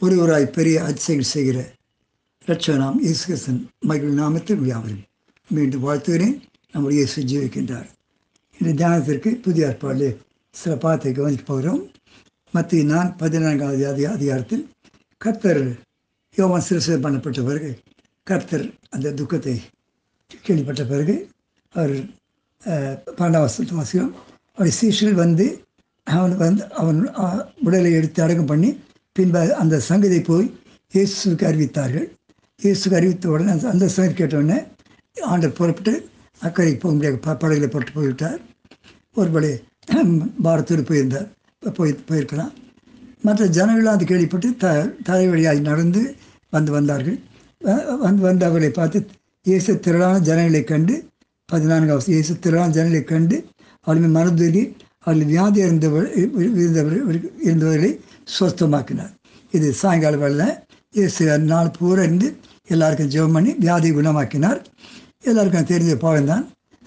ஒருவராய் பெரிய அச்சைகள் செய்கிற ரட்சகனாம் இயேசு மகிழ் நாமத்தில் வியாபாரம் மீண்டும் வாழ்த்துகிறேன். நம்முடைய இயேசு ஜீவிக்கின்றார் இந்த தியானத்திற்கு புதிய ஏற்பாடு சில பாத்தை கவனித்து போகிறோம். மத்திய நான் பதினான்காவது அதி அதிகாரத்தில் கர்த்தர் யோவான் சிறுசை பண்ணப்பட்ட பிறகு கர்த்தர் அந்த துக்கத்தை கேள்விப்பட்ட பிறகு அவர் அஹ், பன்னெண்டாம் வருஷத்து வாசிக்கிறோம். அவருடைய சீஷர்கள் வந்து அவன் வந்து அவன் உடலை எடுத்து அடக்கம் பண்ணி பின்பு அந்த சங்கத்தை போய் இயேசுக்கு அறிவித்தார்கள். இயேசுக்கு அறிவித்த உடனே அந்த அந்த சங்கதி கேட்ட உடனே ஆண்டர் புறப்பட்டு அக்கறைக்கு போக முடியாது ப- படகுல போட்டு போய்விட்டார். ஒருபடி பாரத்தூர் போயிருந்தார். போய் போயிருக்கலாம். மற்ற ஜனங்களும் அது கேள்விப்பட்டு த தலை வழியாக நடந்து வந்து வந்தார்கள். வந்து வந்து அவர்களை பார்த்து இயேசு திரளான ஜனங்களை கண்டு பதினான்கு அவசியம் இயேசு திரளான ஜனங்களை கண்டு அவளுமே மனதுரி அவர்கள் வியாதி இருந்தவர் இருந்தவர் இருந்தவர்களை சுஸ்தமாக்கினார் இது சாயங்கால வேலை இது சில நாள் பூரா இருந்து எல்லாருக்கும் ஜெபம் பண்ணி வியாதியை குணமாக்கினார். எல்லாருக்கும் தெரிஞ்ச பாவம்தான்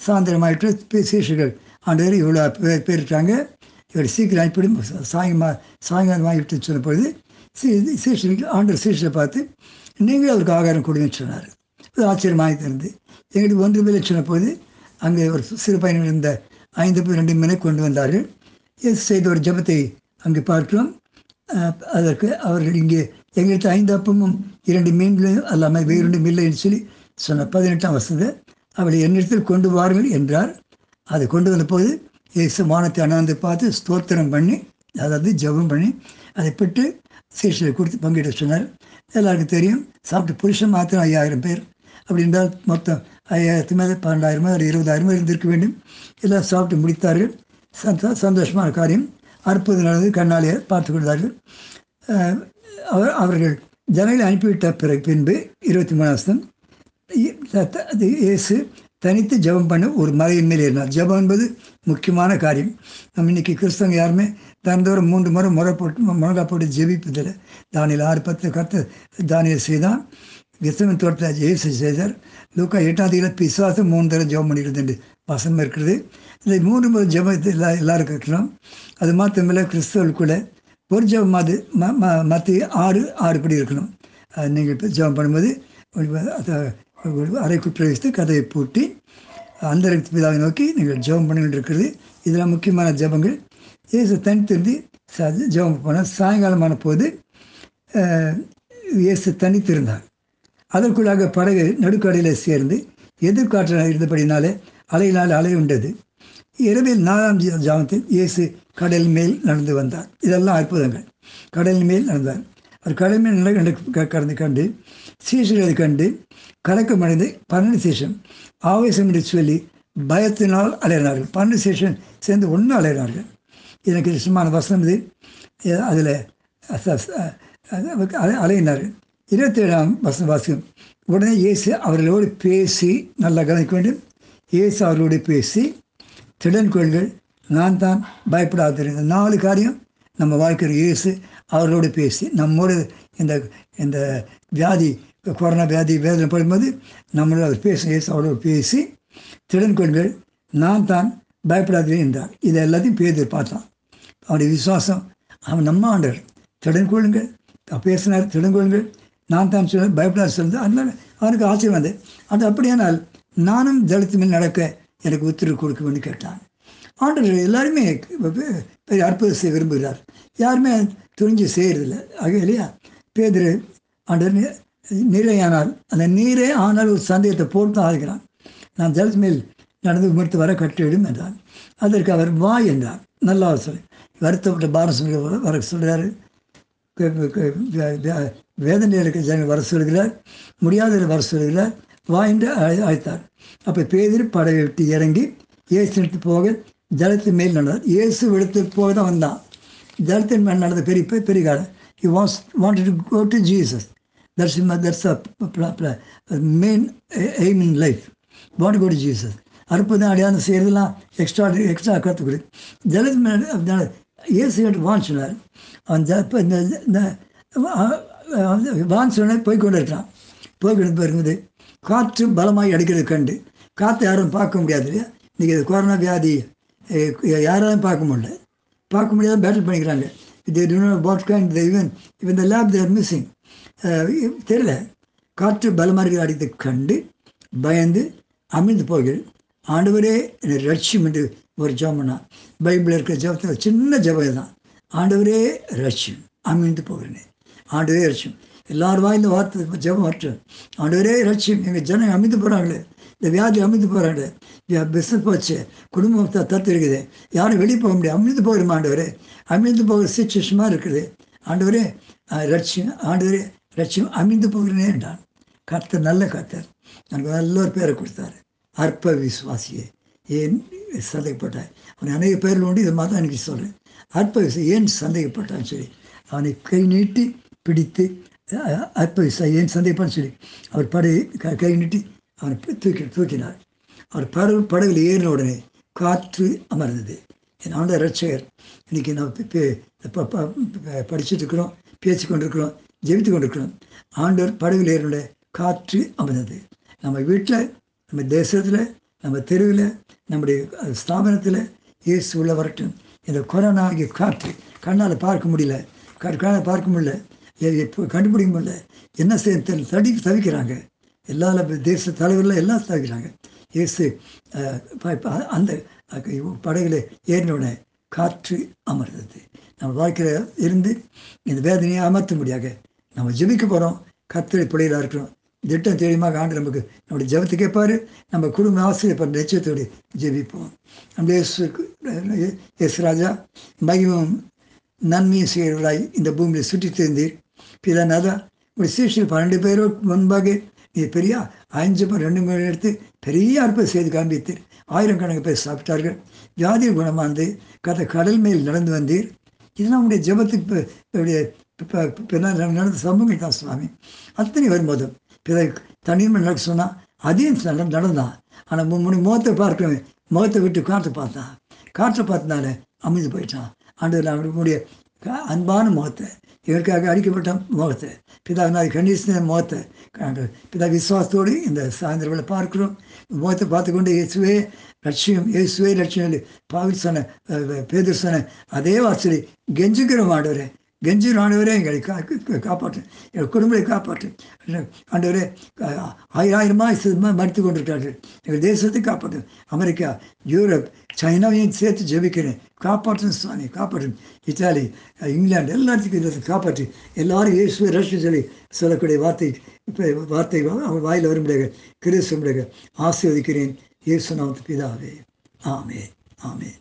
சாயந்தரமாயிட்டு சீஷர்கள் ஆண்டவர் இவ்வளோ பேர் பேரிட்டாங்க. இவர் சீக்கிரம் அனுப்பிடி சாயங்கமா சாயங்காலம் வாங்கிட்டு சொன்ன பொழுது சீ- சீஷர்கள் ஆண்டர் சீஷரை பார்த்து நீங்களே அவருக்கு ஆகாரம் கொடுங்கன்னு சொன்னார். இது ஆச்சரியமாக தெரிந்து எங்களுக்கு ஒன்று மேலே சொன்ன போது அங்கே ஒரு சிறு பையன் இருந்த ஐந்து பேர் ரெண்டு மீனை கொண்டு வந்தார்கள். செய்த ஒரு ஜெபத்தை அங்கே பார்க்கிறோம். அதற்கு அவர்கள் இங்கே எங்களுக்கு ஐந்து அப்பமும் இரண்டு மீன்களும் அல்லாமல் வேறு இல்லைன்னு சொல்லி சொன்ன பதினெட்டாம் வசதி. அவளை என்னிடத்தில் கொண்டு வாருங்கள் என்றார். அதை கொண்டு வந்த போது இயேசு வானத்தை அண்ணாந்து பார்த்து ஸ்தோத்திரம் பண்ணி அதாவது ஜெபம் பண்ணி அதை பெற்று சீஷரை கொடுத்து பங்கிட சொன்னார். எல்லாருக்கும் தெரியும் சாப்பிட்டு புருஷன் மாத்திரம் ஐயாயிரம் பேர். அப்படி என்றால் மொத்தம் ஐயாயிரத்து மேலே பன்னெண்டாயிரமோ ஒரு இருபதாயிரமோ இருந்திருக்க வேண்டும். எல்லாம் சாப்பிட்டு முடித்தார்கள். சந்தோ சந்தோஷமான காரியம். அற்புதம் நடந்து கண்ணாலே பார்த்து கொண்டார்கள் அவர் அவர்கள் ஜனங்களை அனுப்பிவிட்ட பிறகு பின்பு இருபத்தி மூணாம் வருஷம் அது இயேசு தனித்து ஜெபம் பண்ண ஒரு மலையின் மேலே இருந்தார் ஜெபம் என்பது முக்கியமான காரியம். நம்ம இன்னைக்கு கிறிஸ்தவங்க யாருமே தினந்தோறும் மூன்று முறை முறை போட்டு முழங்கா போட்டு ஜெபிப்பதில்லை. தானியில் ஆறு பத்து கருத்து தானியல் செய்தான். விசவன் தோட்டத்தில் இயேசு செய்தார்? லூக்கா எட்டாம் தேதியில் பிசுவாசம் மூணு தடவை ஜெபம் பண்ணிக்கிறது என்று வசனம் இருக்கிறது. இந்த மூன்று முறை ஜெபத்தை எல்லா எல்லாருக்கும் இருக்கலாம் அது மாத்திரமில்ல கிறிஸ்தவர்களுக்குள்ள ஒரு ஜெபம் அது ம மத்திய ஆறு ஆறு படி இருக்கணும். நீங்கள் இப்போ ஜெபம் பண்ணும்போது ஒரு அறைக்குள் பிரவேசித்து கதையை பூட்டி அந்த பிதாவை நோக்கி நீங்கள் ஜெபம் பண்ணிக்கிட்டு இருக்கிறது. இதெல்லாம் முக்கியமான ஜெபங்கள். இயேசு தனித்திருந்து ஜெபம் பண்ண சாயங்காலமான போது இயேசு தனித்திருந்தார். அதற்குள்ளாக படகு நடுக்கடலில் சேர்ந்து எதிர்காற்றாக இருந்தபடினாலே அலையினால் அலை உண்டது இரவில் நாலாம் ஜாமத்தில் இயேசு கடல் மேல் நடந்து வந்தார். இதெல்லாம் அற்புதங்கள். கடல் மேல் நடந்தார். அவர் கடல் மேல் நடந்து க- கடந்து கண்டு சீஷர்களை கண்டு கலக்கமடைந்து பன்னெண்டு சீஷன் ஆவேசம் என்று சொல்லி பயத்தினால் அலையினார்கள். பன்னெண்டு சேஷன் சேர்ந்து ஒன்று அலையினார்கள். எனக்கு சும்மான வசனம் இது. அதில் அலையினார்கள். இருபத்தேழாம் வசன வாசிக்கும் உடனே இயேசு அவர்களோடு பேசி நல்லா கவனிக்க வேண்டும். இயேசு அவர்களோடு பேசி திடன் கொள்கள் நான் தான் பயப்படாதிருந்த நாலு காரியம் நம்ம வாழ்க்கையில் இயேசு அவர்களோடு பேசி நம்மோடு இந்த இந்த வியாதி கொரோனா வியாதி வேதனை படும்போது நம்மளோட அவர் பேச இயேசு அவரோடு பேசி திடன் கொள்கள் நான் தான் பயப்படாதீர்கள் என்றார். இதை எல்லாத்தையும் பேதர் பார்த்தான். அவருடைய விசுவாசம் அவன் நம்ம ஆண்டவர். திடன் கொள்ளுங்கள் பேசினார் திடன் கொள்ளுங்கள் நான் தான் சொல்ல பயப்படாத சொல்லுது அதனால அவனுக்கு ஆச்சரியம் வந்தது. அது அப்படியானால் நானும் தலித்து மேல் நடக்க எனக்கு உத்தரவு கொடுக்கும்னு கேட்டான். ஆண்டவர் எல்லாருமே பெரிய அற்புதம் செய்ய விரும்புகிறார். யாருமே துணிஞ்சு செய்கிறதில்ல ஆக இல்லையா பேதர் ஆண்டவர் நீரையானால் அந்த நீரே ஆனால் ஒரு சந்தேகத்தை போட்டு தான் ஆகிறான் நான் தலித்து மேல் நடந்து உமர்த்து வர கட்டிவிடும் என்றான். அதற்கு அவர் வா என்றார். நல்லா சொல்லி. வருத்தப்பட்ட பாரம் வர- வர சொல்கிறாரு வேதனையில் இருக்க ஜனங்கள் வர சொல்கிறார் முடியாத வர சொல்கிறார் வா என்று அழைத்தார். அப்போ பேதில் படையை விட்டு இறங்கி இயேசு எடுத்து போக ஜலத்தின் மேல் நடந்தார். இயேசு எடுத்து போக தான் வந்தான். ஜலத்தின் மேல் நடந்த பெரிய பெரிய- பெரிய காலம் he was wanted to go to Jesus that's him main aim in life want go to Jesus அற்புதம் அடையாளம் செய்கிறதுலாம் எக்ஸ்ட்ரா எக்ஸ்ட்ரா கற்றுக்குது ஜலத்தின் மேல் அதனால இயேசு கிட்ட அந்த இப்போ இந்த இந்த அ- வான் சொன்ன போய் கொண்டு இருக்கான். போய் கொண்டு இருக்கும்போது காற்று பலமாக அடிக்கிறது கண்டு. காற்றை யாரும் பார்க்க முடியாது இல்லையா? இன்றைக்கி இது கொரோனா வியாதி யாராலும் பார்க்க முடியல. பார்க்க முடியாத பேட்டில் பண்ணிக்கிறாங்க. they do not what இவன் they even even the தெரியல. காற்று பலமாக அடித்து கண்டு பயந்து அமிழ்ந்து போகிறது. ஆண்டவரே என்னை ரட்சியம் என்று ஒரு ஜபம்னா பைபிளில் இருக்கிற ஜபத்தில் சின்ன ஜபம் தான் ஆண்டவரே ரட்சியம் அமைந்து போகிறேன். ஆண்டவரே ரட்சியம் எல்லார் வாய்ந்த வார்த்தை ஜபம் மாற்றம் ஆண்டவரே ரட்சியம் எங்கள் ஜனங்கள் அமைந்து போகிறாங்களே இந்த வியாதி அமைந்து போகிறாங்களே பிஸ்னஸ் போச்சு. குடும்பம் தத்து இருக்குது யாரும் வெளியே போக முடியாது. அமைந்து போகிறோம் ஆண்டவரே? அமைந்து போகிற சுச்சுவேஷமாக இருக்குது. ஆண்டவரே ரட்சியம் ஆண்டவரே ரட்சியம் அமைந்து போகிறேனே என்றான். கர்த்தர் நல்ல கர்த்தர். எனக்கு நல்ல ஒரு பேரை கொடுத்தாரு. அற்ப விசுவாசியே ஏன் சந்தேகப்பட்டாய்? அவன் அநேக பேரில் உண்டு. இதை மாதிரி எனக்கு சொல்கிறேன் அற்பவிசை ஏன் சந்தேகப்பட்டான்னு சொல்லி அவனை கை நீட்டி பிடித்து அற்பவிசை ஏன் சந்தேகப்பான்னு சொல்லி அவர் படகு க- கை நீட்டி அவனை தூக்கி தூக்கினார். அவர் படகு படகுல ஏறின உடனே காற்று அமர்ந்தது. என் ஆண்ட ரட்சகர் இன்னைக்கு நம்ம ப- படிச்சுட்டு இருக்கிறோம் பேசி கொண்டிருக்கிறோம் ஜெபித்து கொண்டிருக்கிறோம். ஆண்டவர் படகுல ஏறினோட காற்று அமர்ந்தது. நம்ம வீட்டில் நம்ம தேசத்தில் நம்ம தெருவில் நம்முடைய ஸ்தாபனத்தில் இயேசு உள்ள வரட்டும். இந்த கொரோனா ஆகிய காற்று கண்ணால் பார்க்க முடியல. கண்ணால் பார்க்க முடியல. எப்போ கண்டுபிடிக்க முடியல. என்ன செய்ய தடி தவிக்கிறாங்க. எல்லா தேச தலைவர்கள் எல்லாம் தவிக்கிறாங்க. இயேசு ப- அந்த படைகளை படகுல ஏறினோடனே காற்று அமர்ந்தது. நம்ம வாழ்க்கையில் இருந்து இந்த வேதனையை அமர்த்த முடியாது நம்ம ஜெபிக்க போகிறோம் கத்திரை பிள்ளைகளாக இருக்கிறோம் திட்டம் தெரியுமாக ஆண்டு நமக்கு. நம்முடைய ஜபத்தை கேட்பாரு நம்ம குடும்ப ஆசிரியர் நிச்சயத்தோடு ஜெபிப்போம். நம்ம இயேசு இயேசு ராஜா மகிமும் நன்மையும் செய்கிறவர்களாய் இந்த பூமியில் சுற்றி திரிந்தீர். பிதாநாதா ஒரு சீஷில் பன்னெண்டு பேரோடு முன்பாக நீ பெரிய அஞ்சு பேர் ரெண்டு மணி எடுத்து பெரிய அற்புதம் செய்து காண்பித்தீர். ஆயிரக்கணக்கு பேர் சாப்பிட்டார்கள். வியாதி குணமாந்து கதை கடல் மேல் நடந்து வந்தீர். இதெல்லாம் உங்களுடைய ஜெபத்துக்கு நடந்த சம்பவங்கள் தான் சுவாமி. அத்தனை வரும்போதும் பிறகு தண்ணீர் நடக்க சொன்னால் அதையும் நட- நடந்தான் ஆனால் முன்னாடி முகத்தை பார்க்க முகத்தை விட்டு காற்றை பார்த்தான் காற்றை பார்த்தனால அமைந்து போயிட்டான். ஆண்டு அவங்களுடைய அன்பான முகத்தை இவருக்காக அழிக்கப்பட்ட முகத்தை பிதா நான் கண்டிஷன முகத்தை பிதா விசுவாசத்தோடு இந்த சாயந்தரங்களை பார்க்கிறோம். முகத்தை பார்த்துக்கொண்டு இயேசுவே லட்சியம் இயேசுவே லட்சியம் பாவில் சொன்ன பேதர் சொன்ன அதே வாசலி கெஞ்சுக்கிறோம் ஆண்டவரே. கெஞ்சுகிற ஆண்டவரே எங்களை கா கா- காப்பாற்று. எங்கள் குடும்பத்தை காப்பாற்று. ஆண்டவரே ஆயிரமாய் மறுத்து கொண்டிருக்கிறார்கள். எங்கள் தேசத்தை காப்பாற்று. அமெரிக்கா யூரோப் சைனாவையும் சேர்த்து ஜெபிக்கிறேன். காப்பாற்றும் சுவாமி காப்பாற்றும் இத்தாலி இங்கிலாந்து எல்லாத்துக்கும் இதை காப்பாற்றி. எல்லாரும் இயேசு ரஷ்ய சொல்லி சொல்லக்கூடிய வார்த்தை இப்போ வார்த்தை அவங்க வாயில் வரும்படியாக கிறிஸ்துவ ஆசீர்வதிக்கிறேன். இயேசு நாமத்து பிதாவே. ஆமே ஆமே